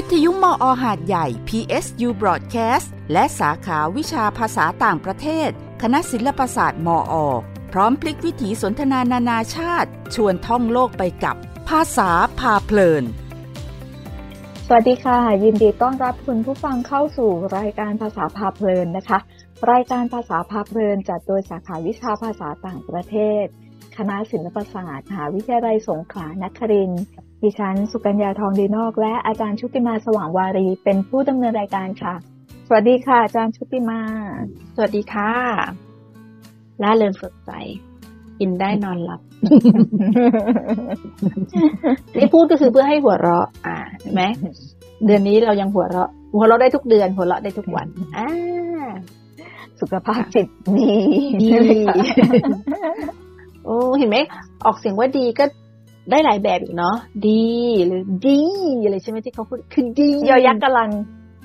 วิทยุมออหาดใหญ่ PSU Broadcast และสาขาวิชาภาษาต่างประเทศ คณะศิลปศาสตร์มอ พร้อมพลิกวิถีสนทนานานาชาติ ชวนท่องโลกไปกับภาษาพาเพลิน สวัสดีค่ะ ยินดีต้อนรับคุณผู้ฟังเข้าสู่รายการภาษาพาเพลินนะคะ รายการภาษาพาเพลินจัดโดยสาขาวิชาภาษาต่างประเทศ คณะศิลปศาสตร์มหาวิทยาลัยสงขลานครินทร์ ดิฉัน สุกัญญาทองดีนอก และอาจารย์ชุติมาสว่างวารี เป็นผู้ดำเนินรายการค่ะ สวัสดีค่ะ อาจารย์ชุติมา สวัสดีค่ะล่าเริงสดใส กินได้นอนหลับ นี่พูดก็คือเพื่อให้หัวเราะ อ่าเห็นไหมเดือนนี้เรายังหัวเราะ หัวเราะได้ทุกเดือน หัวเราะได้ทุกวันอ่าสุขภาพจิตดีดี โอ้เห็นไหมออกเสียงว่าดีก็ ได้หลายแบบอีกเนาะดีหรือดีอะไรใช่ไหมที่เขาพูดคือดียอยักษ์กำลัง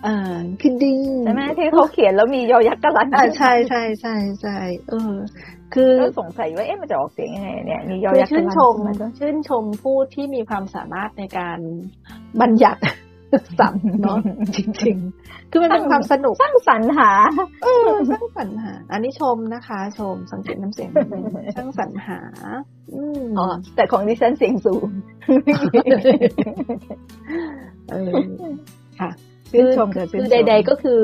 เออคือดีใช่ไหมที่เขาเขียนแล้วมียอยักษ์กำลังอ่าใช่ใช่ใช่ใช่เออ คือก็สงสัยว่าเอ๊ะมันจะออกเสียงยังไงเนี่ยมียอคือยักษ์ชื่นกำลังชมขึ้นมาด้วยชื่นชมผู้ที่มีความสามารถในการบัญญัติ สับเนาะจริง ๆ คือมันเป็นความสนุกสร้างสรรหาเออสร้างสรรหา อันนี้ชมนะคะ ชมสังเกตน้ำเสียงสร้างสรรหาอืมอ๋อแต่ของดิฉันเสียงสูงเออค่ะชื่นชมค่ะคืชื่นอชมใด ๆ ก็คือ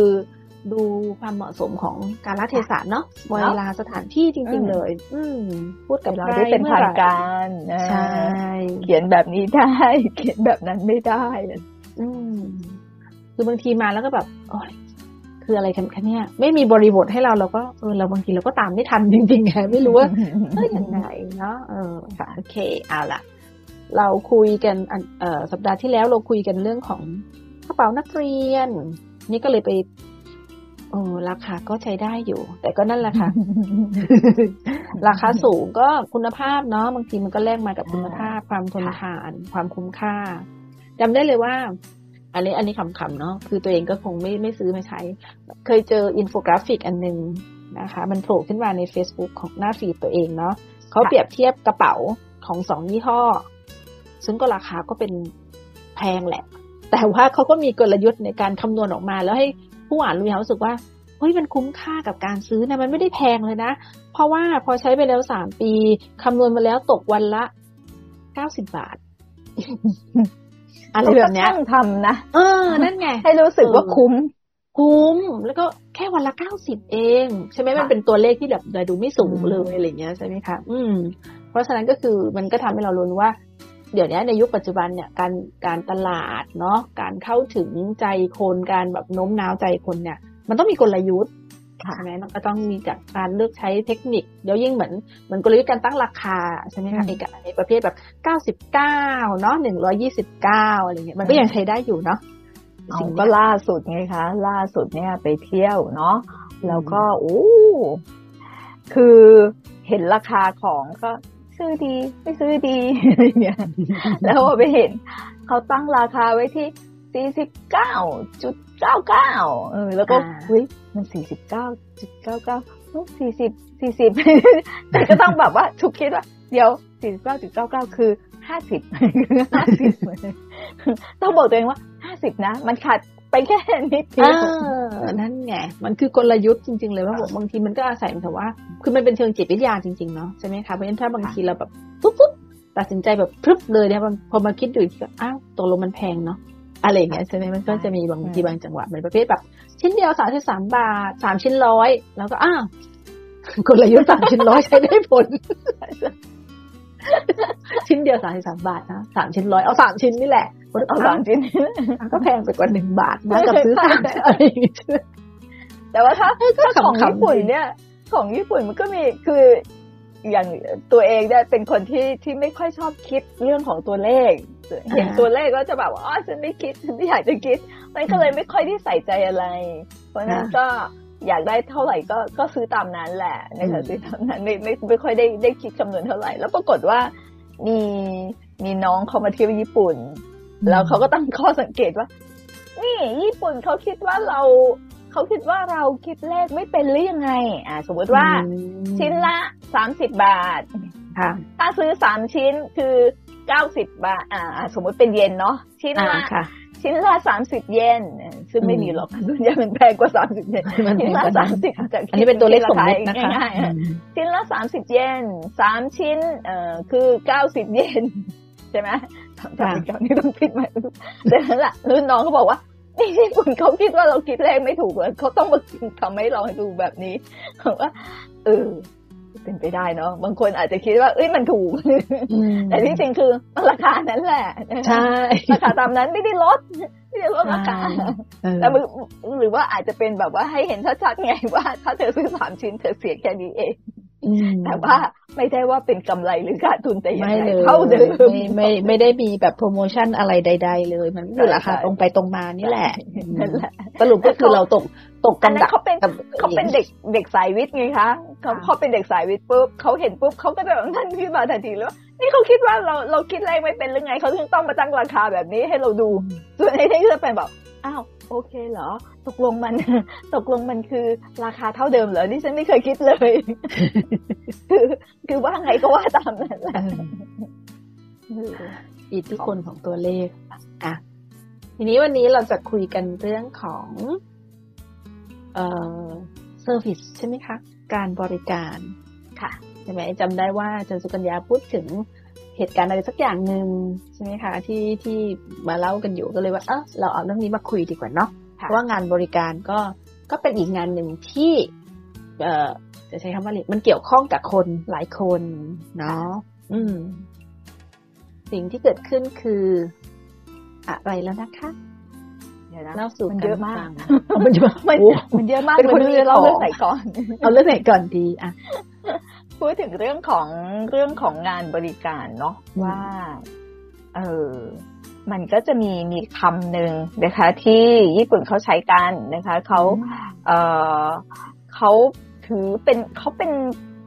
ดูความเหมาะสมของการละเทศะเนาะเวลาสถานที่จริง ๆ เลย อืมพูดกับเราใครได้เป็นมื่อทางไหร่การนะใช่เขียนแบบนี้ได้ เขียนแบบนั้นไม่ได้ อืมคือบางทีมาแล้วก็แบบโอ้ยคืออะไรกันคะเนี่ย ไม่มีบริบทให้เราเราก็เออเราบางทีเราก็ตามไม่ทันจริงๆไงไม่รู้ว่าเออยังไงเนาะเออค่ะโอเคเอาละเราคุยกันอันเอ่อสัปดาห์ที่แล้วเราคุยกันเรื่องของกระเป๋านักเรียน นี่ก็เลยไปเออราคาก็ใช้ได้อยู่ แต่ก็นั่นแหละค่ะ ราคาสูงก็คุณภาพเนาะบางทีมันก็แลกมากับคุณภาพ ความทนทาน ความคุ้มค่าจำได้เลยว่า อันนี้อันนี้ขำๆเนาะคือตัวเองก็คงไม่ไม่ซื้อมาใช้ เคยเจออินโฟกราฟิกอันหนึ่งนะคะ มันโผล่ขึ้นมาใน Facebook ของหน้า feed ตัวเองเนาะเขาเปรียบเทียบกระเป๋าของสองยี่ห้อ ซึ่งก็ราคาก็เป็นแพงแหละ แต่ว่าเขาก็มีกลยุทธ์ในการคำนวณออกมา แล้วให้ผู้อ่านมีความรู้สึกว่าเฮ้ยมันคุ้มค่ากับการซื้อนะมันไม่ได้แพงเลยนะ เพราะว่าพอใช้ไปแล้วสามปีคำนวณมาแล้วตกวันละเก้าสิบบาท อะไรแบบเนี้ยต้องทำนะเออ นั่นไง ให้รู้สึกว่าคุ้ม คุ้ม แล้วก็แค่วันละเก้าสิบเอง ใช่ไหมค่ะมันเป็นตัวเลขที่แบบดูไม่สูงอืมเลยอะไรเงี้ยใช่ไหมคะอืม เพราะฉะนั้นก็คือมันก็ทำให้เรารู้ว่า เดี๋ยวนี้ในยุคปัจจุบันเนี่ยการการตลาดเนาะการเข้าถึงใจคนการแบบโน้มน้าวใจคนเนี่ย มันต้องมีกลยุทธ์ค่ะ ใช่ไหมมันก็ต้องมีจากการเลือกใช้เทคนิคเดี๋ยวยิ่งเหมือนเหมือนกลยุทธ์การตั้งราคาใช่ไหมคะอืมในกในประเภทแบบเก้าสิบเก้าเนาะหนึ่งร้อยี่สิบเก้าอะไรเงี้ยมันก็ยังใช้ได้อยู่เนาะเอาสิ่งก็เนี้ยล่าสุดไงคะล่าสุดเนี่ยไปเที่ยวเนาะแล้วก็โอ้คือเห็นราคาของก็ซื้อดีไม่ซื้อดีอะไรเงี้ยแล้วพอไปเห็นเขาตั้งราคาไว้ที่ สี่สิบเก้าจุดเก้าเก้าเออ แล้วก็อ่าเฮ้ยมันสี่สิบเก้าจุดเก้าเก้าสี่สิบสี่สิบแต่ก็ต้องแบบว่าทุกคิดว่า เดี๋ยวสี่สิบเก้าจุดเก้าเก้าคือห้าสิบห้าสิบต้องบอกตัวเองว่าห้าสิบนะ มันขาดไปแค่นิดเดีเอยวอนั่นไง มันคือกลยุทธ์จริง ๆ เลยว่าบอกบางทีมันก็อาศัยแต่ว่า คือมันเป็นเชิงจิตวิทยาจริง ๆ เนาะใช่ไหมคะ เพราะฉะนั้นถ้าบางทีเราแบบปุ๊บปุ๊บตัดสินใจแบบพรึบเลยเนี่ยพอมาคิดดูอีกทีก็อ้าวตกลงมันแพงเนาะ อะไรอย่างเงี้ยใช่ไหมมันก็จะมีบางทีบางจังหวะเป็นประเภทแบบ ชิ้นเดียวสามสิบสามบาทสามชิ้นร้อยแล้วก็อ้าวกลยุทธ์สามชิ้นร้อยใช้ได้ผล ชิ้นเดียวสามสิบสามบาทนะสามชิ้นร้อยเอาสามชิ้นนี่แหละเอาสามชิ้นก็แพงไปกว่าหนึ่งบาทนะกับซื้อสามอะไรอย่างเงี้ยแต่ว่าถ้าถ้าของขำๆญี่ปุ่นเนี่ย ของญี่ปุ่นมันก็มีคืออย่างตัวเองเนี่ยเป็นคนที่ที่ไม่ค่อยชอบคิดเรื่องของตัวเลข เห็นตัวเลขก็จะแบบว่าอ๋อฉันไม่คิดฉันไม่อยากจะคิดมันก็เลยไม่ค่อยได้ใส่ใจอะไร เพราะฉะนั้นก็อยากได้เท่าไหร่ก็ก็ซื้อตามนั้นแหละนะคะซื้อตามนั้นไม่ไม่ไม่ค่อยได้ได้คิดคำนวณเท่าไหร่ แล้วปรากฏว่ามีมีน้องเขามาเที่ยวญี่ปุ่น แล้วเขาก็ตั้งข้อสังเกตว่า นี่ญี่ปุ่นเขาคิดว่าเราเขาคิดว่าเราคิดเลขไม่เป็นหรือยังไง อ่า สมมติว่าชิ้นละสามสิบบาทค่ะถ้าซื้อสามชิ้นคือ เก้าสิบบาทอ่า สมมติเป็นเยนเนาะชิ้นอ่าละค่ะชชิ้นละสามสิบเยนซึ่งไม่มีหรอกส่วนใหญ่มันแพงกว่าสามสิบเยนชิ้นละสามสิบอันนี้เป็นตัวเลขสมมตินะคะง่ายๆชิ้นละสามสิบเยนสามชิ้นเอ่อคือเก้าสิบเยนใช่ไหมสามสิบเก้านี่ต้องคิดไหมแต่นั่นแหละรุ่นน้องเขาบอกว่านี่ญี่ปุ่นเขาคิดว่าเราคิดเลขไม่ถูกเลยเขาต้องมาทำให้เราดูแบบนี้เขาว่าเออ เป็นไปได้เนาะบางคนอาจจะคิดว่า เอ้ยมันถูก แต่ที่จริงคือราคานั้นแหละใช่ราคาตามนั้นไม่ได้ลดไม่ได้ลดราคาแต่หรือว่าอาจจะเป็นแบบว่าให้เห็นชัดๆไงว่า ถ้าเธอซื้อสามชิ้นเธอเสียแค่นี้เอง แต่ว่าไม่ได้ว่าเป็นกำไรหรือขาดทุนแต่อย่างไรเท่าเดิมไม่ไม่ไม่ได้มีแบบโปรโมชั่นอะไรใด ๆ เลย มันคือราคาตรงไปตรงมานี่แหละนั่นแหละสรุปก็คือเราตกตกกันเขาเป็นเขาเป็นเด็กเด็กสายวิทย์ไงคะเขาเขาเป็นเด็กสายวิทย์ปุ๊บเขาเห็นปุ๊บเขาก็จะแบบนั่นขึ้นมาทันทีแล้วนี่เขาคิดว่าเราเราคิดอะไรไม่เป็นหรือไงเขาถึงต้องมาตั้งราคาแบบนี้ให้เราดู ส่วนไอ้ที่จะเป็นแบบ อ้าวโอเคเหรอ ตกลงมัน ตกลงมันคือราคาเท่าเดิมเหรอนี่ฉันไม่เคยคิดเลย คือคือว่าไงก็ว่าตามนั้นแหละอิทธิพลของตัวเลขอะทีนี้วันนี้เราจะคุยกันเรื่องของเอ่อ service ใช่ไหมคะ การบริการค่ะใช่ไหมจำได้ว่าอาจารย์สุกัญญาพูดถึง เหตุการณ์อะไรสักอย่างหนึ่งใช่ไหมคะที่ที่มาเล่ากันอยู่ก็เลยว่าเออเราเอาเรื่องนี้มาคุยดีกว่าเนาะเพราะว่างานบริการก็ก็เป็นอีกงานหนึ่งที่เอ่อจะใช้คำว่ามันเกี่ยวข้องกับคนหลายคนเนาะอืม สิ่งที่เกิดขึ้นคือ อะไรแล้วนะคะเล่าสู่มันเยอะมาก มันเยอะมากมันเยอะมากเป็นคนเเราเรื่องไหนก่อน เอาเรื่องไหนก่อนดี อะ พูดถึงเรื่องของเรื่องของงานบริการเนาะว่าเออมันก็จะมีมีคำหนึ่งนะคะ ที่ญี่ปุ่นเขาใช้กันนะคะเขาเออเขาถือเป็นเขาเป็น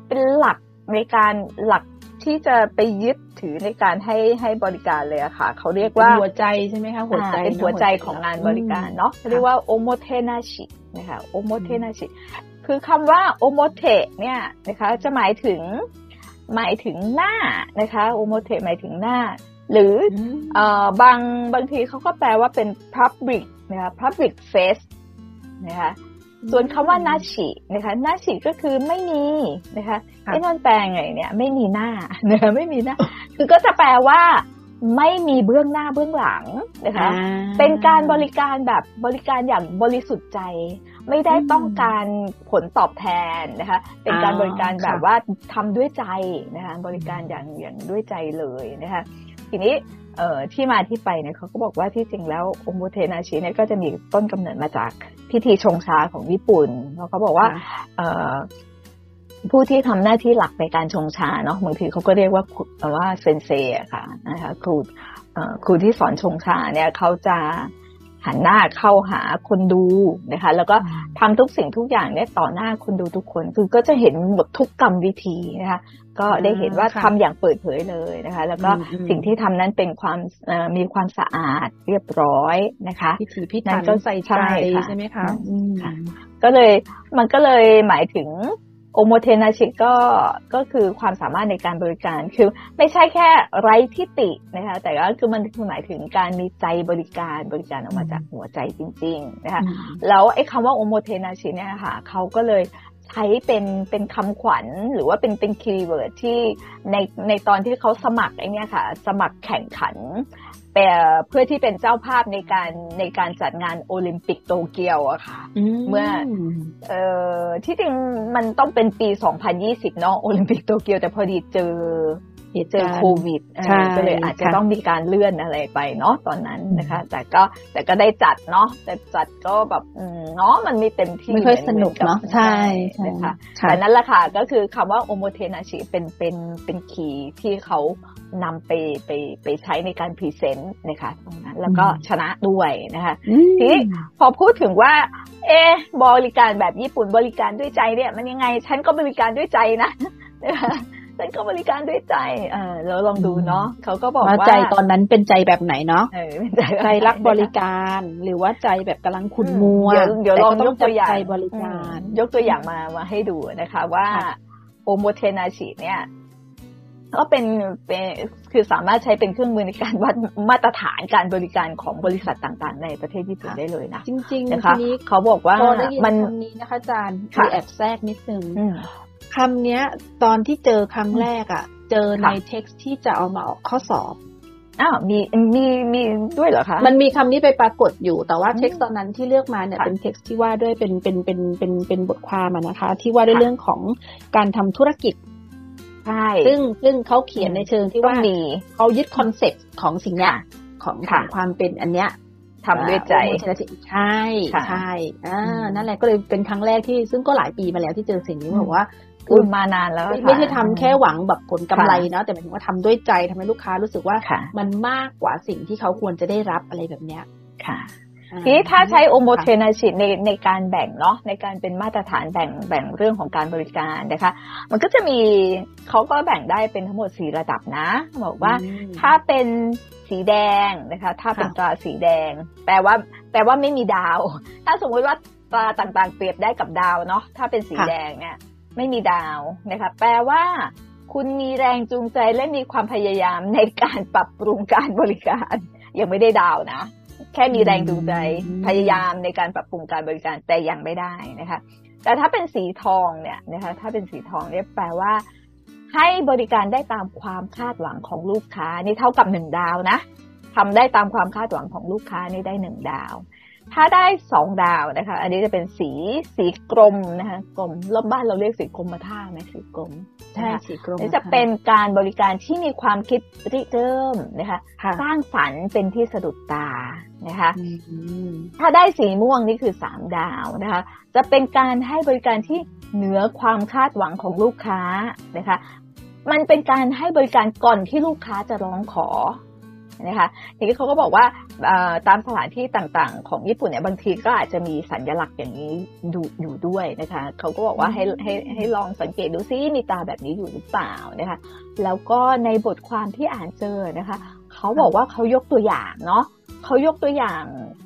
เป็นหลักในการหลักที่จะไปยึดถือในการให้ให้บริการเลยอะค่ะ เขาเรียกว่าหัวใจใช่ไหมคะหัวใจเป็นหัวใจของงานบริการเนาะเรียกว่าโอโมเทนาชินะคะโอโมเทนาชิ คือคำว่าโอโมเทเนี่ยนะคะจะหมายถึงหมายถึงหน้านะคะโอโมเทหมายถึงหน้า หรืออบางบางทีเขาก็แปลว่าเป็น public นะคะ public face นะคะส่วนคำว่านาชินะคะนาชิก็คือไม่มีนะคะไอ้นั่นแปลไงเนี่ยไม่มีหน้าเนะคะไม่มีหน้า คือก็จะแปลว่าไม่มีเบื้องหน้าเบื้องหลังนะคะ เป็นการบริการแบบบริการอย่างบริสุทธิ์ใจ ไม่ได้ต้องการผลตอบแทนนะคะ เป็นการบริการแบบว่าทำด้วยใจนะคะบริการอย่างอย่างด้วยใจเลยนะคะทีนี้เอ่อที่มาที่ไปเนี่ยเขาก็บอกว่าที่จริงแล้วองค์โมเทนาชิเนี่ยก็จะมีต้นกำเนิดมาจากพิธีชงชาของญี่ปุ่นแล้วเขาบอกว่าเอ่อผู้ที่ทำหน้าที่หลักในการชงชาเนาะบางทีเขาก็เรียกว่าว่าเซนเซอะค่ะนะคะครูครูที่สอนชงชาเนี่ยเขาจะ หันหน้าเข้าหาคนดูนะคะ แล้วก็ทำทุกสิ่งทุกอย่างเนี่ยต่อหน้าคนดูทุกคน คือก็จะเห็นหมดทุกกรรมวิธีนะคะ ก็ได้เห็นว่าทำอย่างเปิดเผยเลยนะคะ แล้วก็สิ่งที่ทำนั้นเป็นความมีความสะอาดเรียบร้อยนะคะพิถีพิถันก็ใส่ใจใช่ไหมคะก็เลยมันก็เลยหมายถึง โอโมเทนาชิก็ก็คือความสามารถในการบริการคือไม่ใช่แค่ไร้ทิฏฐินะคะแต่ก็คือมันคือหมายถึงการมีใจบริการบริการออกมาจากหัวใจจริง ๆ นะคะแล้วไอ้คำว่า おもてなし เนี่ยค่ะเขาก็เลยใช้เป็นเป็นคำขวัญหรือว่าเป็นเป็น keyword ที่ในในตอนที่เขาสมัครไอ้นี่ค่ะ สมัครแข่งขัน เพื่อที่เป็นเจ้าภาพในการในการจัดงานโอลิมปิกโตเกียวอะค่ะ เมื่อเอ่อที่จริงมันต้องเป็นปี 2020 เนาะโอลิมปิกโตเกียวแต่พอดีเจอ เจอโควิดก็เลยอาจจะต้องมีการเลื่อนอะไรไปเนาะตอนนั้นนะคะ แต่ก็แต่ก็ได้จัดเนาะแต่จัดก็แบบเนาะมันมีเต็มที่ไม่ค่อยสนุกเนาะใช่ใช่ค่ะแต่นั่นแหละค่ะก็คือคำว่า おもてなし เป็นเป็นเป็น key ที่เขานำไปไปไปใช้ในการ present นะคะตรงนั้นแล้วก็ชนะด้วยนะคะทีนี้พอพูดถึงว่า เอ๊บริการแบบญี่ปุ่นบริการด้วยใจเนี่ย มันยังไงฉันก็บริการด้วยใจนะ ฉันก็บริการด้วยใจเออเราลองดูเนาะเขาก็บอกว่าใจตอนนั้นเป็นใจแบบไหนเนาะใจใจรักบริการ หรือว่าใจแบบกำลังขุนมัวเดี๋ยวลองยกตัวอย่างบริการ ยกตัวอย่างมามาให้ดูนะคะ ว่าโอโมเทนาชิเนี่ยก็เป็นเป็นคือสามารถใช้เป็นเครื่องมือในการวัดมาตรฐานการบริการของบริษัทต่างๆ ในประเทศญี่ปุ่นได้เลยนะจริงๆนะคะทีนี้เขาบอกว่าพอได้ยินมันคำนี้นะคะอาจารย์ค่ะคือแอบแทรกนิดนึงอืม คำเนี้ย ตอนที่เจอครั้งแรกอะ่ะ เจอในค่ะเท็กซ์ที่จะเอามาออกข้อสอบอ้าวมีมีมีด้วยเหรอคะ มันมีคำนี้ไปปรากฏอยู่แต่ว่าอืมเท็กซ์ตอนนั้นที่เลือกมาเนี่ยค่ะเป็นเท็กซ์ที่ว่าด้วยเป็นเป็นเป็นเป็นเป็นบทความอะนะคะ ที่ว่าด้วยค่ะเรื่องของการทำธุรกิจใช่ซึ่งซึ่งเขาเขียนในเชิงที่ต้องว่ามีเขายึด concept ของสิ่งเนี้ยค่ะของขค่ะองความเป็นอันเนี้ยทำด้วยใจ おもてなし ใช่ค่ะใช่อ่าอืมนั่นแหละก็เลยเป็นครั้งแรกที่ซึ่งก็หลายปีมาแล้วที่เจอสิ่งนี้อืมบอกว่า อุ้ยมานานแล้วไม่ค่ะไม่ใช่ทำแค่หวังแบบผลกำไรค่ะเนาะแต่หมายถึงว่าทำด้วยใจทำให้ลูกค้ารู้สึกว่าค่ะมันมากกว่าสิ่งที่เขาควรจะได้รับอะไรแบบเนี้ยค่ะอ่าทีนี้ถ้าใช้ おもてなし ในในการแบ่งเนาะในการเป็นมาตรฐานแบ่งแบ่งเรื่องของการบริการนะคะ มันก็จะมีเขาก็แบ่งได้เป็นทั้งหมดสี่ระดับนะ บอกว่าอืมถ้าเป็นสีแดงนะคะ ถ้าเป็นค่ะตราสีแดง แปลว่า แปลว่าไม่มีดาว ถ้าสมมติว่าตราต่างๆ เปรียบได้กับดาวเนาะถ้าเป็นสีแดงเนี่ย ไม่มีดาวนะคะ แปลว่า คุณมีแรงจูงใจและมีความพยายามในการปรับปรุงการบริการ ยังไม่ได้ดาวนะ แค่มีแรงจูงใจพยายามในการปรับปรุงการบริการแต่ยังไม่ได้นะคะ แต่ถ้าเป็นสีทองเนี่ยนะคะ ถ้าเป็นสีทองเนี่ยแปลว่า ให้บริการได้ตามความคาดหวังของลูกค้านี่เท่ากับหนึ่งดาวนะทำได้ตามความคาดหวังของลูกค้านี่ได้หนึ่งดาว ถ้าได้สองดาวนะคะ อันนี้จะเป็นสีสีกรมนะคะกรมรอบบ้านเราเรียกสีกรมท่าไหมสีกรมใช่นะคะสีกรมนี่จะเป็นการบริการที่มีความคิดริเริ่มนะคะค่ะสร้างสรรค์เป็นที่สะดุดตานะคะอืมถ้าได้สีม่วงนี่คือสามดาวนะคะ จะเป็นการให้บริการที่เหนือความคาดหวังของลูกค้านะคะ มันเป็นการให้บริการก่อนที่ลูกค้าจะร้องขอ นะคะทีนี้เขาก็บอกว่าเอ่อตามสถานที่ต่างๆ ของญี่ปุ่นเนี่ยบางทีก็อาจจะมีสัญลักษณ์อย่างนี้ดูอยู่ด้วยนะคะเขาก็บอกว่าให้ให้ให้ลองสังเกตดูซิมีตาแบบนี้อยู่หรือเปล่านะคะ แล้วก็ในบทความที่อ่านเจอนะคะเขาบอกว่าเขายกตัวอย่างเนาะเขายกตัวอย่าง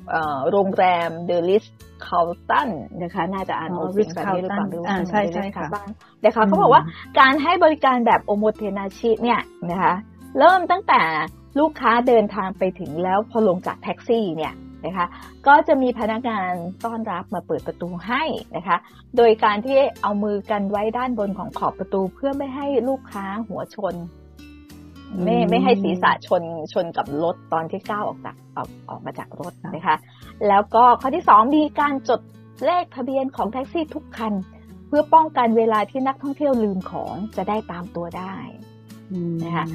เอ่อโรงแรม The Ritz-Carlton นะคะ น่าจะอ่านอ๋อออกเสียงแบบนี้หรือเปล่า Ritz-Carlton ไม่รู้อ่าใช่ใช่ค่ะบ้างนะคะเขาบอกว่าการให้บริการแบบ おもてなし เนี่ยนะคะ เริ่มตั้งแต่ ลูกค้าเดินทางไปถึงแล้วพอลงจากแท็กซี่เนี่ยนะคะก็จะมีพนักงานต้อนรับมาเปิดประตูให้นะคะ โดยการที่เอามือกันไว้ด้านบนของขอบประตูเพื่อไม่ให้ลูกค้าหัวชน ไม่อืมไม่ให้ศีรษะชนชนกับรถตอนที่ก้าวออกจากออกออกมาจากรถนะคะ แล้วก็ข้อที่สองมีการจดเลขทะเบียนของแท็กซี่ทุกคัน เพื่อป้องกันเวลาที่นักท่องเที่ยวลืมของจะได้ตามตัวได้อืม นะคะ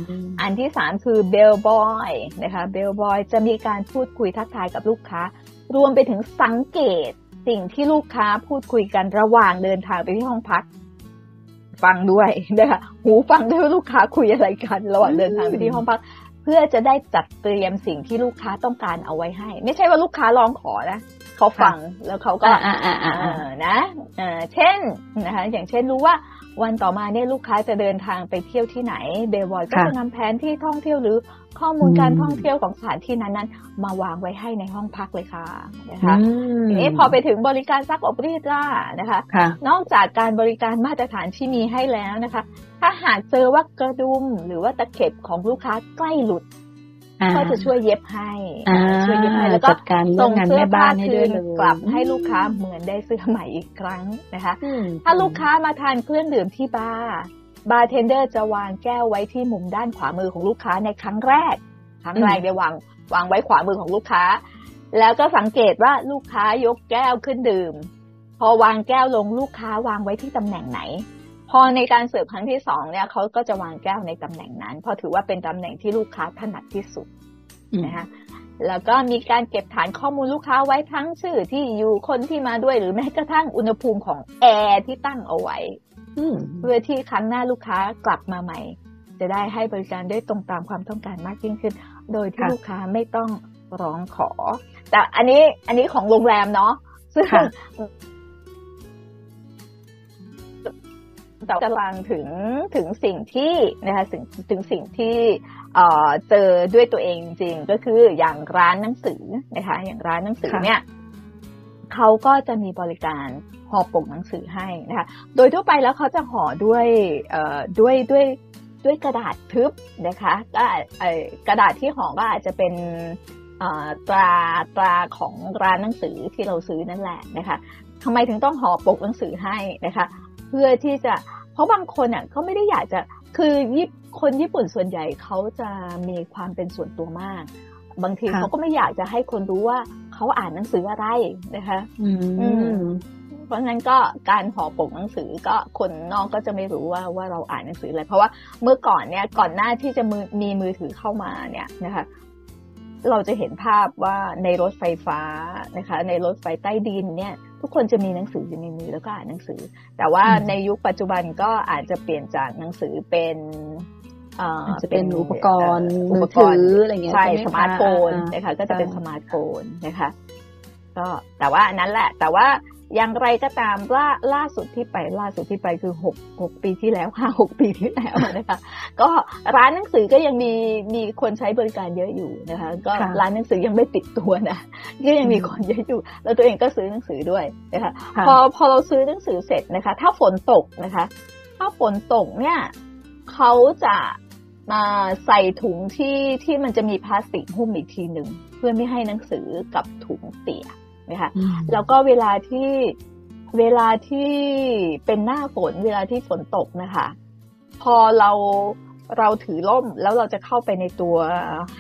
อันที่สามคือเบลบอยนะคะเบลบอยจะมีการพูดคุยทักทายกับลูกค้า รวมไปถึงสังเกตสิ่งที่ลูกค้าพูดคุยกันระหว่างเดินทางไปที่ห้องพัก ฟังด้วยนะคะหูฟังด้วยว่าลูกค้าคุยอะไรกันระหว่างเดินทางไปที่ห้องพัก เพื่อจะได้จัดเตรียมสิ่งที่ลูกค้าต้องการเอาไว้ให้ ไม่ใช่ว่าลูกค้าร้องขอนะเขาฟังแล้วเขาก็อ่าอ่าอ่าเออ่าอนะเออเช่นนะคะอย่างเช่นรู้ว่า วันต่อมาเนี่ยลูกค้าจะเดินทางไปเที่ยวที่ไหนเบลบอยก็ค่ะจะนำแผนที่ท่องเที่ยวหรือข้อมูลอืมการท่องเที่ยวของสถานที่นั้นๆ มาวางไว้ให้ในห้องพักเลยค่ะนะคะอืมทีนี้พอไปถึงบริการซักอบรีดล่านะคะค่ะนอกจากการบริการมาตรฐานที่มีให้แล้วนะคะ ถ้าหากเจอว่ากระดุมหรือว่าตะเข็บของลูกค้าใกล้หลุด อ่าก็จะช่วยเย็บให้อ่าช่วยเย็บให้แล้วก็จัดการเรื่อส่งงงานเสื้แม่อบ้าผ้านให้คืด้วยนเลยกลับให้ลูกค้าเหมือนได้เสื้อใหม่อีกครั้งนะคะอืมถ้าลูกค้ามาทานเครื่องดื่มที่บาร์บาร์เทนเดอร์จะวางแก้วไว้ที่มุมด้านขวามือของลูกค้าในครั้งแรก ครั้งแรกอืมเดี๋ยววางวางไว้ขวามือของลูกค้า แล้วก็สังเกตว่าลูกค้ายกแก้วขึ้นดื่ม พอวางแก้วลงลูกค้าวางไว้ที่ตำแหน่งไหน พอในการเสิร์ฟครั้งที่สองเนี่ยเขาก็จะวางแก้วในตำแหน่งนั้น เพราะถือว่าเป็นตำแหน่งที่ลูกค้าถนัดที่สุดนะคะแล้วก็มีการเก็บฐานข้อมูลลูกค้าไว้ทั้งชื่อที่อยู่คนที่มาด้วยหรือแม้กระทั่งอุณหภูมิของแอร์ที่ตั้งเอาไว้อืมเพื่อที่ครั้งหน้าลูกค้ากลับมาใหม่ จะได้ให้บริการได้ตรงตามความต้องการมากยิ่งขึ้น โดยที่ค่ะลูกค้าไม่ต้องร้องขอ แต่อันนี้อันนี้ของโรงแรมเนาะซึ่ง ค่ะแต่จะฟังถึงถึงสิ่งที่นะคะถึงถึงสิ่งที่เอ่อเจอด้วยตัวเองจริงๆก็คืออย่างร้านหนังสือนะคะ อย่างร้านหนังสือค่ะเนี่ยเขาก็จะมีบริการห่อปกหนังสือให้นะคะ โดยทั่วไปแล้วเขาจะห่อด้วยเอ่อด้วยด้วยด้วยกระดาษทึบนะคะก็กระดาษที่ห่อก็อาจจะเป็นตราตราของร้านหนังสือที่เราซื้อนั่นแหละนะคะทำไมถึงต้องห่อปกหนังสือให้นะคะ เพื่อที่จะ เพราะบางคนอะเขาไม่ได้อยากจะคือยิคนญี่ปุ่นส่วนใหญ่เขาจะมีความเป็นส่วนตัวมาก บางทีเขาก็ไม่อยากจะให้คนรู้ว่าเขาอ่านหนังสืออะไรนะคะ อืมเพราะงั้นก็การห่อปกหนังสือก็คนนอกก็จะไม่รู้ว่าว่าเราอ่านหนังสืออะไรเพราะว่าเมื่อก่อนเนี่ยก่อนหน้าที่จะมือมีมือถือเข้ามาเนี่ยนะคะ เราจะเห็นภาพว่าในรถไฟฟ้านะคะ ในรถไฟใต้ดินเนี่ย ทุกคนจะมีหนังสืออยู่ในมือแล้วก็อ่านหนังสือ แต่ว่าในยุคปัจจุบันก็อาจจะเปลี่ยนจากหนังสือเป็นจะเป็นอุปกรณ์มือถืออะไรเงี้ยใช่สมาร์ทโฟนนะคะ ก็จะเป็นสมาร์ทโฟนนะคะ ก็แต่ว่าอันนั้นแหละ แต่ว่า อย่างไรก็ตามล่าล่าสุดที่ไปล่าสุดที่ไปคือหกหกปีที่แล้วห้าหกปีที่แล้วนะคะ ก็ร้านหนังสือก็ยังมีมีคนใช้บริการเยอะอยู่นะคะ ก็ร้านหนังสือยังไม่ติดตัวนะก็ยังมีคนเยอะอยู่ แล้วตัวเองก็ซื้อหนังสือด้วยนะคะพอพอเราซื้อหนังสือเสร็จนะคะ ถ้าฝนตกนะคะ ถ้าฝนตกเนี่ยเขาจะมาใส่ถุงที่ที่มันจะมีพลาสติกหุ้มอีกทีหนึ่งเพื่อไม่ให้หนังสือกับถุงเปียก นะคะแล้วก็เวลาที่เวลาที่เป็นหน้าฝนเวลาที่ฝนตกนะคะ พอเราเราถือร่มแล้วเราจะเข้าไปในตัว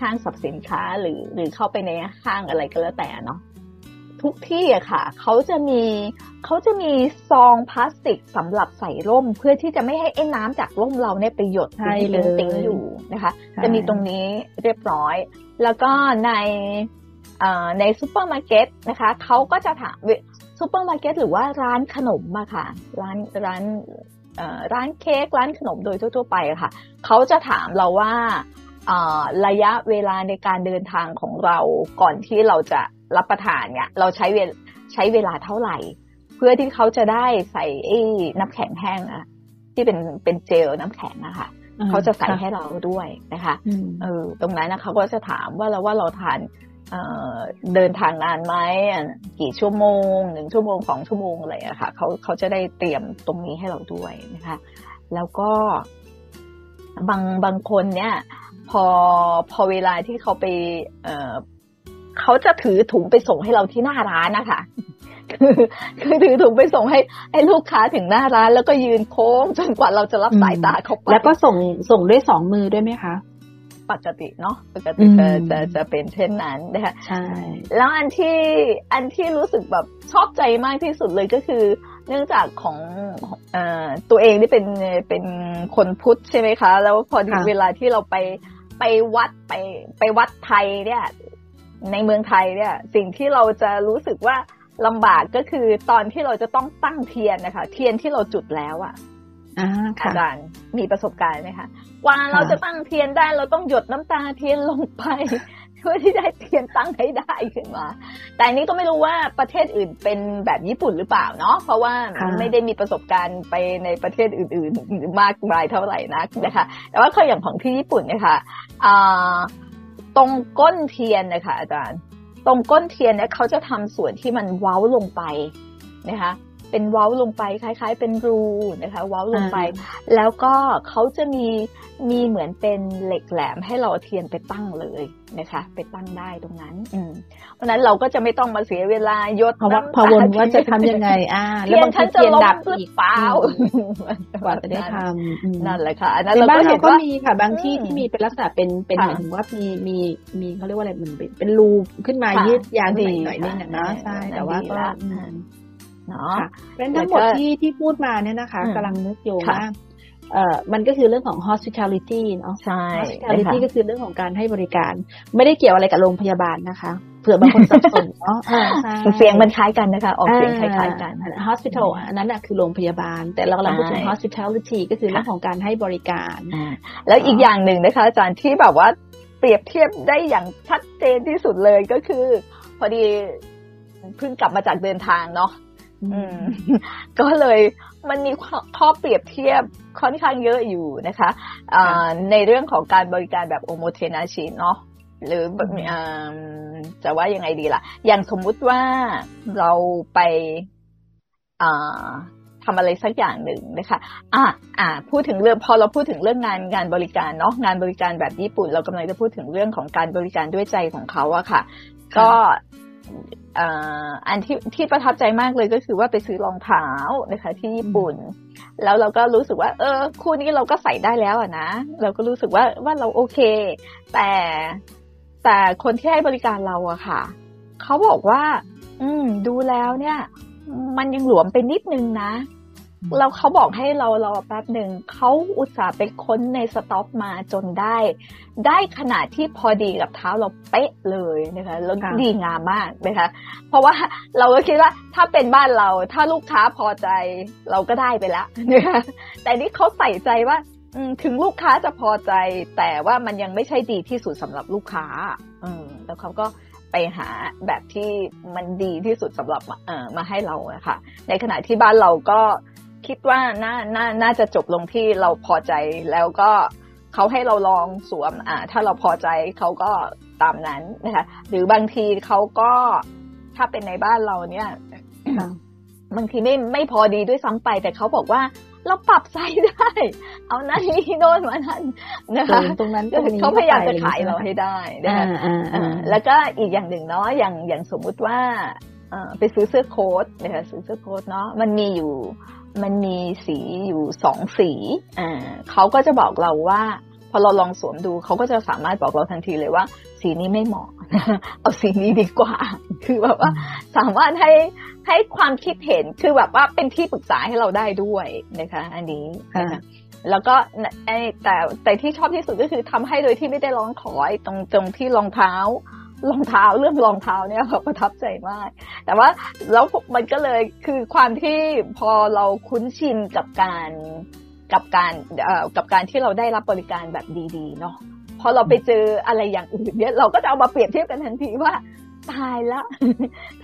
ห้างสรรพสินค้าหรือหรือเข้าไปในห้างอะไรก็แล้วแต่เนาะทุกที่อะค่ะเขาจะมีเขาจะมีซองพลาสติกสำหรับใส่ร่ม เพื่อที่จะไม่ให้ไอ้น้ำจากร่มเราเนี่ยไปหยดติ้งติ้งอยู่นะคะ จะมีตรงนี้เรียบร้อย แล้วก็ใน ในซูเปอร์มาร์เก็ตนะคะเขาก็จะถามซูเปอร์มาร์เก็ตหรือว่าร้านขนมอะค่ะ ร้านร้านร้านเค้กร้านขนมโดยทั่ว ๆ ไปอะค่ะเขาจะถามเราว่าระยะเวลาในการเดินทางของเราก่อนที่เราจะรับประทานเนี่ย เราใช้เวใช้เวลาเท่าไหร่ เพื่อที่เขาจะได้ใส่ไอ้น้ำแข็งแห้งอะที่เป็นเป็นเจลน้ำแข็งนะคะเขาจะใส่ให้เราด้วยนะคะเออตรงนั้นนะเขาก็จะถามว่าเราว่าเราทาน เดินทางนานไหมกี่ชั่วโมงหนึ่งชั่วโมงสองชั่วโมงอะไรอะค่ะเขาเขาจะได้เตรียมตรงนี้ให้เราด้วยนะคะ แล้วก็บางบางคนเนี่ย พอพอเวลาที่เขาไป เเขาจะถือถุงไปส่งให้เราที่หน้าร้านนะคะคือคือถือถุงไปส่งให้ให้ลูกค้าถึงหน้าร้าน แล้วก็ยืนโค้งจนกว่าเราจะรับสายตาเขาไปแล้วก็ส่งส่งด้วยสองมือด้วยไหมคะ ปกติเนาะปกติจะจะจะเป็นเช่นนั้นนะคะใช่แล้วอันที่อันที่รู้สึกแบบชอบใจมากที่สุดเลยก็คือ เนื่องจากของอตัวเองที่เป็นเป็นคนพุทธใช่ไหมคะ แล้วพอถึงเวลาที่เราไปไปวัดไปไปวัดไทยเนี่ย ในเมืองไทยเนี่ย สิ่งที่เราจะรู้สึกว่าลำบากก็คือตอนที่เราจะต้องตั้งเทียนนะคะ เทียนที่เราจุดแล้วอะ อาจารย์มีประสบการณ์ไหมคะกว่าเราจะตั้งเทียนได้ เราต้องหยดน้ำตาเทียนลงไปเพื่อที่จะเทียนตั้งให้ได้ขึ้นมา แต่นี้ก็ไม่รู้ว่าประเทศอื่นเป็นแบบญี่ปุ่นหรือเปล่าเนาะ เพราะว่าไม่ได้มีประสบการณ์ไปในประเทศอื่น ๆ มากมายเท่าไหร่นักนะคะ แต่ว่าเคยอย่างของที่ญี่ปุ่นนี่ยค่ะตรงก้นเทียนนะคะอาจารย์ ตรงก้นเทียนเนี่ยเขาจะทำส่วนที่มันเว้าลงไปนะคะ เป็นเว้าลงไปคล้าย ๆ เป็นรูนะคะเว้าลงไป แล้วก็เขาจะมีมีเหมือนเป็นเหล็กแหลมให้เราเทียนไปตั้งเลยนะคะ ไปตั้งได้ตรงนั้น อืเพราะนั้นเราก็จะไม่ต้องมาเสียเวลายศน้ำตาวนว่าจะทำยังไง อ่า แล้วบางทีเทียนดับอีกเปล่ากว่าจะได้ทำนั่นแหละค่ะอันนั้นเราก็เห็นว่ามีค่ะบางที่ที่มีเป็นลักษณะเป็นเป็นหมายถึงว่ามีมีมีเขาเรียกว่าอะไรมันเป็นรูขึ้นมายืดยาวหน่อยนึงนะใช่แต่ว่าก็ เนาะเป็นทั้งหมดที่ที่พูดมาเนี่ยนะคะกำลังนึกอยู่ว่าเอ่อมันก็คือเรื่องของ hospitality เนาะใช่ hospitality ก็คือเรื่องของการให้บริการ ไม่ได้เกี่ยวอะไรกับโรงพยาบาลนะคะเผื่อบางคนสับสนเนาะเสียงมันคล้ายกันนะคะออกเสียงคล้ายๆกัน hospital อันนั้นคือโรงพยาบาล แต่เรากำลังพูดถึง hospitality ก็คือเรื่องของการให้บริการ แล้วอีกอย่างหนึ่งนะคะ อาจารย์ที่แบบว่าเปรียบเทียบได้อย่างชัดเจนที่สุดเลยก็คือ พอดีเพิ่งกลับมาจากเดินทางเนาะ ก็เลยมันมีข้อเปรียบเทียบค่อนข้างเยอะอยู่นะคะในเรื่องของการบริการแบบโอโมเทนาชิเนาะหรือจะว่ายังไงดีล่ะ อย่างสมมุติว่าเราไปทำอะไรสักอย่างหนึ่งนะคะ อ่าอ่าพูดถึงเรื่องพอเราพูดถึงเรื่องงานงานบริการเนาะงานบริการแบบญี่ปุ่น เรากำลังจะพูดถึงเรื่องของการบริการด้วยใจของเขาอะค่ะ ก็ อันที่ที่ประทับใจมากเลยก็คือว่าไปซื้อรองเท้านะคะที่ญี่ปุ่น แล้วเราก็รู้สึกว่า เออ คู่นี้เราก็ใส่ได้แล้วอะนะ เราก็รู้สึกว่าว่าเราโอเค แต่แต่คนที่ให้บริการเราอะค่ะเขาบอกว่า อืม ดูแล้วเนี่ย มันยังหลวมไปนิดนึงนะ เราเขาบอกให้เรารอแป๊บหนึ่งเขาอุตส่าห์ไปค้นในสต็อกมาจนได้ ได้ขนาดที่พอดีกับเท้าเราเป๊ะเลยนะคะแล้วดีงามมากนะคะเพราะว่าเราก็คิดว่าถ้าเป็นบ้านเรา ถ้าลูกค้าพอใจเราก็ได้ไปแล้วนะคะแต่นี่เขาใส่ใจว่าถึงลูกค้าจะพอใจ แต่ว่ามันยังไม่ใช่ดีที่สุดสำหรับลูกค้าอืมแล้วเขาก็ไปหาแบบที่มันดีที่สุดสำหรับเอ่อมาให้เราอะค่ะ ในขณะที่บ้านเราก็ คิดว่าน่าน่าน่าจะจบลงที่เราพอใจแล้วก็เขาให้เราลองสวม อ่า ถ้าเราพอใจเขาก็ตามนั้นนะคะหรือบางทีเขาก็ถ้าเป็นในบ้านเราเนี่ยบางทีไม่ไม่พอดีด้วยซ้ำไป แต่เขาบอกว่าเราปรับไซส์ได้ เอานั่นนี่โน่นมานั่นนะคะตรงนั้นเขาพยายามจะขายเราให้ได้นะคะแล้วก็อีกอย่างหนึ่งเนาะอย่างอย่างสมมุติว่า ไปซื้อเสื้อโค้ทนะคะซื้อเสื้อโค้ทเนาะมันมีอยู่มันมีสีอยู่สองสีอ่าเขาก็จะบอกเราว่า พอเราลองสวมดูเขาก็จะสามารถบอกเราทันทีเลยว่า สีนี้ไม่เหมาะเอาสีนี้ดีกว่า คือแบบว่าสามารถให้ให้ความคิดเห็นคือแบบว่าเป็นที่ปรึกษาให้เราได้ด้วยนะคะ อันนี้นะคะแล้วก็แต่แต่ที่ชอบที่สุดก็คือทำให้โดยที่ไม่ได้ร้องขอตรงตรงที่รองเท้า รองเท้าเรื่องรองเท้าเนี่ยประทับใจมาก แต่ว่าแล้วมันก็เลยคือความที่พอเราคุ้นชินกับการกับการเอ่อกับการที่เราได้รับบริการแบบดีๆเนาะพอเราไปเจออะไรอย่างอื่นเนี่ยเราก็จะเอามาเปรียบเทียบกันทันทีว่า ตายแล้ว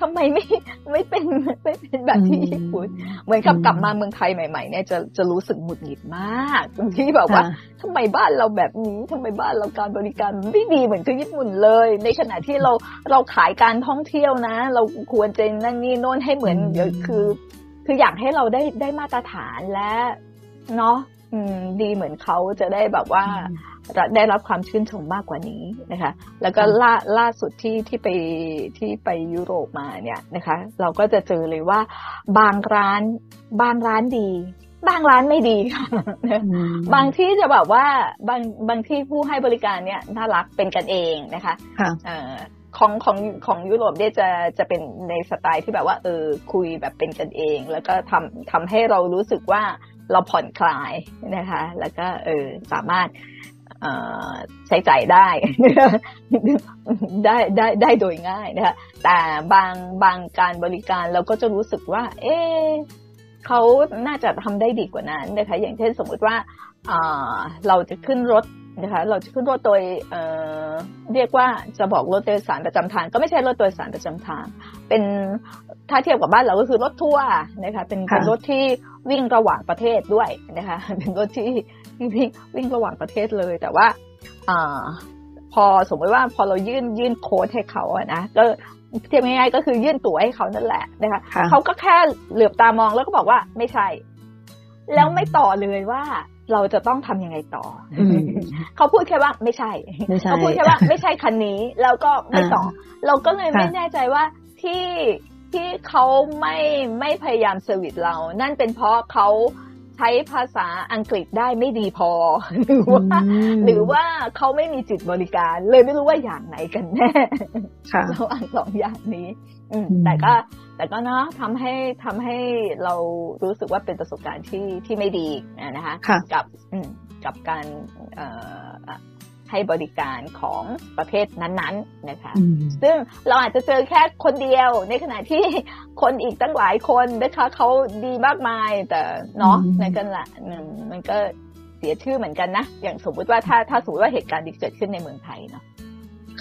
ทำไมไม่ไม่เป็นไม่เป็นแบบที่ญี่ปุ่นเหมือนกับกลับมาเมืองไทยใหม่ ๆ เนี่ยจะจะรู้สึกหงุดหงิดมากตรงที่แบบว่าทำไมบ้านเราแบบนี้ทำไมบ้านเราการบริการไม่ดีเหมือนกับญี่ปุ่นเลย ในขณะที่เราเราขายการท่องเที่ยวนะ เราควรจะนั่นนี่โน่นให้เหมือนเดี๋ยวคือ คืออยากให้เราได้ได้มาตรฐานและเนาะดีเหมือนเขาจะได้แบบว่า ได้รับความชื่นชมมากกว่านี้นะคะ แล้วก็ล่าล่าสุดที่ที่ไปที่ไปยุโรปมาเนี่ยนะคะ เราก็จะเจอเลยว่า บางร้านบางร้านดี บางร้านไม่ดีค่ะบางที่จะแบบว่าบางบางที่ผู้ให้บริการเนี่ยน่ารักเป็นกันเองนะคะของของของยุโรปเนี่ยจะจะเป็นในสไตล์ที่แบบว่าเออคุยแบบเป็นกันเอง แล้วก็ทำทำให้เรารู้สึกว่าเราผ่อนคลายนะคะ แล้วก็เออสามารถ ใช้จ่ายได้ ได้ได้ได้โดยง่ายนะคะแต่บางบางการบริการเราก็จะรู้สึกว่า เอ๊เขาน่าจะทำได้ดีกว่านั้นนะคะอย่างเช่นสมมติว่าเราจะขึ้นรถนะคะเราจะขึ้นรถโดยเเรียกว่าจะบอกรถโดยสารประจำทาง ก็ไม่ใช่รถโดยสารประจำทาง เป็นถ้าเทียบกับบ้านเราก็คือรถทัวร์นะคะเป็นเป็นรถที่ วิ่งระหว่างประเทศด้วยนะคะเป็นรถที่วิ่งวิ่งระหว่างประเทศเลย แต่ว่าอพอสมมติว่าพอเรายื่นยื่นโค้ดให้เขาอะนะก็เทียบง่ายๆก็คือยื่นตั๋วให้เขานั่นแหละนะคะเขาก็แค่เหลือบตามองแล้วก็บอกว่าไม่ใช่ แล้วไม่ต่อเลยว่าเราจะต้องทำยังไงต่อ เขาพูดแค่ว่าไม่ใช่ เขาพูดแค่ว่าไม่ใช่คันนี้ แล้วก็ไม่ต่อ เราก็เลยไม่แน่ใจว่าที่ ที่เขาไม่ไม่พยายาม service เรา นั่นเป็นเพราะเขาใช้ภาษาอังกฤษได้ไม่ดีพอ หรือว่า หรือว่าเขาไม่มีจิตบริการ เลยไม่รู้ว่าอย่างไหนกันแน่เราอ่านสองอย่างนี้แต่ก็ แต่ก็เนาะทำให้ทำให้เรารู้สึกว่าเป็นประสบการณ์ที่ที่ไม่ดีนะคะ กับกับการ ให้บริการของประเภทนั้นๆนะคะ ซึ่งเราอาจจะเจอแค่คนเดียวในขณะที่คนอีกตั้งหลายคนนะคะเขาดีมากมายแต่เนาะในกันละมันก็เสียชื่อเหมือนกันนะ อย่างสมมุติว่าถ้าถ้าสมมติว่าเหตุการณ์ที่เกิดขึ้นในเมืองไทยเนาะ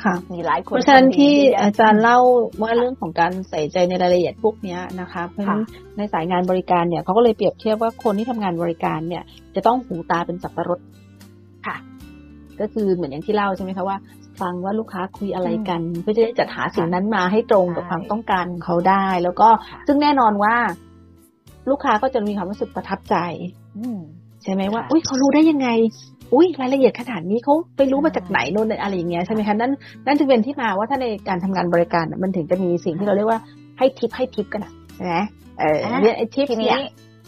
ค่ะมีหลายคนเพราะฉะนั้นที่อาจารย์เล่าว่าเรื่องของการใส่ใจในรายละเอียดพวกนี้นะคะเพราะฉะนั้นในสายงานบริการเนี่ยเขาก็เลยเปรียบเทียบว่าคนที่ทำงานบริการเนี่ย จะต้องหูตาเป็นสับปะรดค่ะ ก็คือเหมือนอย่างที่เล่าใช่ไหมคะว่า ฟังว่าลูกค้าคุยอะไรกัน เพื่อจะได้จัดหาสิ่งนั้นมาให้ตรงกับความต้องการของเขาได้ แล้วก็ซึ่งแน่นอนว่า ลูกค้าก็จะมีความรู้สึกประทับใจอืมใช่ไหมว่าค่ะอุ้ยเขารู้ได้ยังไง อุ้ยรายละเอียดขนาดนี้เขาไปรู้มาจากไหนโน่นอะไรอย่างเงี้ยใช่ไหมคะนั่นนั่นจึงเป็นที่มาว่าถ้าในการทำงานบริการน่ะมันถึงจะมีสิ่งที่เราเรียกว่าให้ทิปให้ทิปกันนะใช่ไหมเอออะเนี่ยไอ้ทิปทีเนี่นี้ย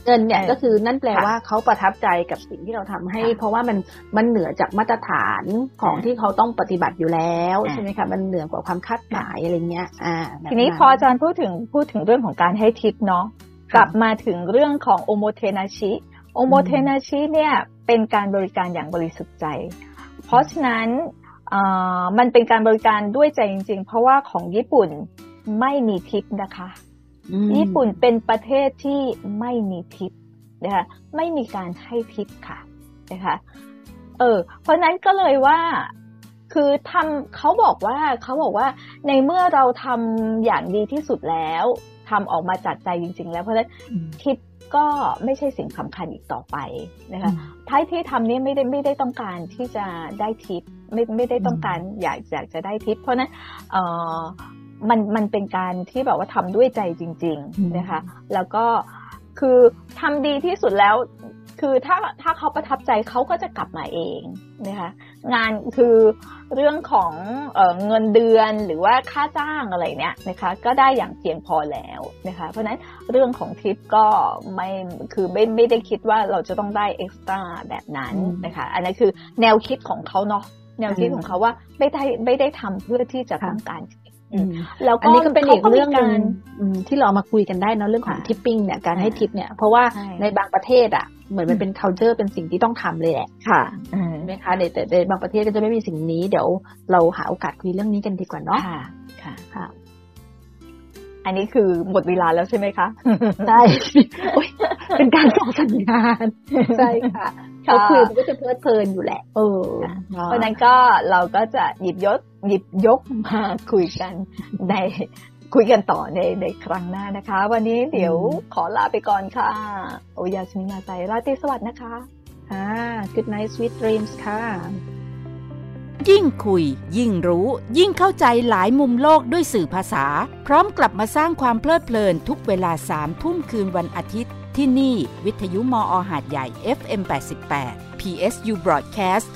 เงินเนี่ยเออก็คือนั่นแปลค่ะว่าเขาประทับใจกับสิ่งที่เราทำให้ค่ะเพราะว่ามันมันเหนือจากมาตรฐานของอ่าที่เขาต้องปฏิบัติอยู่แล้วอ่าใช่ไหมคะมันเหนือกว่าความคาดหมายอะไรเงี้ยอ่าแบบทีนี้พออาจารย์พูดถึงพูดถึงเรื่องของการให้ทิปเนาะกลับมาถึงเรื่องของโอโมเทนาชิโอโมเทนาชิเนี่ยเป็นการบริการอย่างบริสุทธิ์ใจ เพราะฉะนั้นอ่ามันเป็นการบริการด้วยใจจริง ๆ เพราะว่าของญี่ปุ่นไม่มีทิปนะคะอืม ญี่ปุ่นเป็นประเทศที่ไม่มีทิปนะคะไม่มีการให้ทิปค่ะนะคะเออเพราะฉะนั้นก็เลยว่าคือทำเขาบอกว่าเขาบอกว่าในเมื่อเราทำอย่างดีที่สุดแล้วทำออกมาจากใจจริง ๆ แล้วเพราะฉะนั้นอืมทิปก็ไม่ใช่สิ่งสำคัญอีกต่อไปนะคะท้ายที่ทำนี่ไม่ได้ไม่ได้ต้องการที่จะได้ทิปไม่ไม่ได้ต้องการอยากอยากจะได้ทิปเพราะฉะนั้นเออ มันมันเป็นการที่แบบว่าทำด้วยใจจริงอืมๆนะคะ แล้วก็คือทำดีที่สุดแล้ว คือถ้าถ้าเขาประทับใจเขาก็จะกลับมาเองนะคะงานคือเรื่องของเออเงินเดือนหรือว่าค่าจ้างอะไรเนี่ยนะคะก็ได้อย่างเพียงพอแล้วนะคะเพราะฉะนั้นเรื่องของทิปก็ไม่คือไม่ไม่ได้คิดว่าเราจะต้องได้เอ็กซ์ตร้าแบบนั้นอืมนะคะอันนั้นคือแนวคิดของเขาเนาะแนวคิดอืมของเขาว่าไม่ได้ไม่ได้ทำเพื่อที่จะต้องการทิปอืม แล้วอันนี้ก็เป็นอีกเรื่องหนึ่งขามีอืมที่เรามาคุยกันได้เนอะเรื่องของค่ะทิปปิ้งเนี่ยการให้อ่าทิปเนี่ยเพราะว่าใช่ในบางประเทศอะเหมือนมันเป็น culture เป็นสิ่งที่ต้องทำเลยแหละค่ะอืมใช่ไหมคะในแต่ในบางประเทศก็จะไม่มีสิ่งนี้ เดี๋ยวเราหาโอกาสคุยเรื่องนี้กันดีกว่าเนาะค่ะค่ะค่ะอันนี้คือหมดเวลาแล้วใช่ไหมคะใช่โอ๊ยเป็นการส่งสัญญาณใช่ค่ะ ค่ะเขาคุยมันก็จะเพลิดเพลินอยู่แหละเออเพราะฉะนั้นก็เราก็จะหยิบยศหยิบยกมาคุยกันในคุยกันต่อในในครั้งหน้านะคะ วันนี้เดี๋ยวขอลาไปก่อนค่ะ โอยาสมินาใจราตรีสวัสดิ์นะคะค่ะ good night sweet dreams ค่ะ ยิ่งคุย ยิ่งรู้ ยิ่งเข้าใจหลายมุมโลกด้วยสื่อภาษา พร้อมกลับมาสร้างความเพลิดเพลินทุกเวลาสามทุ่มคืนวันอาทิตย์ ที่นี่วิทยุมออหาดใหญ่ FM 88 PSU Broadcast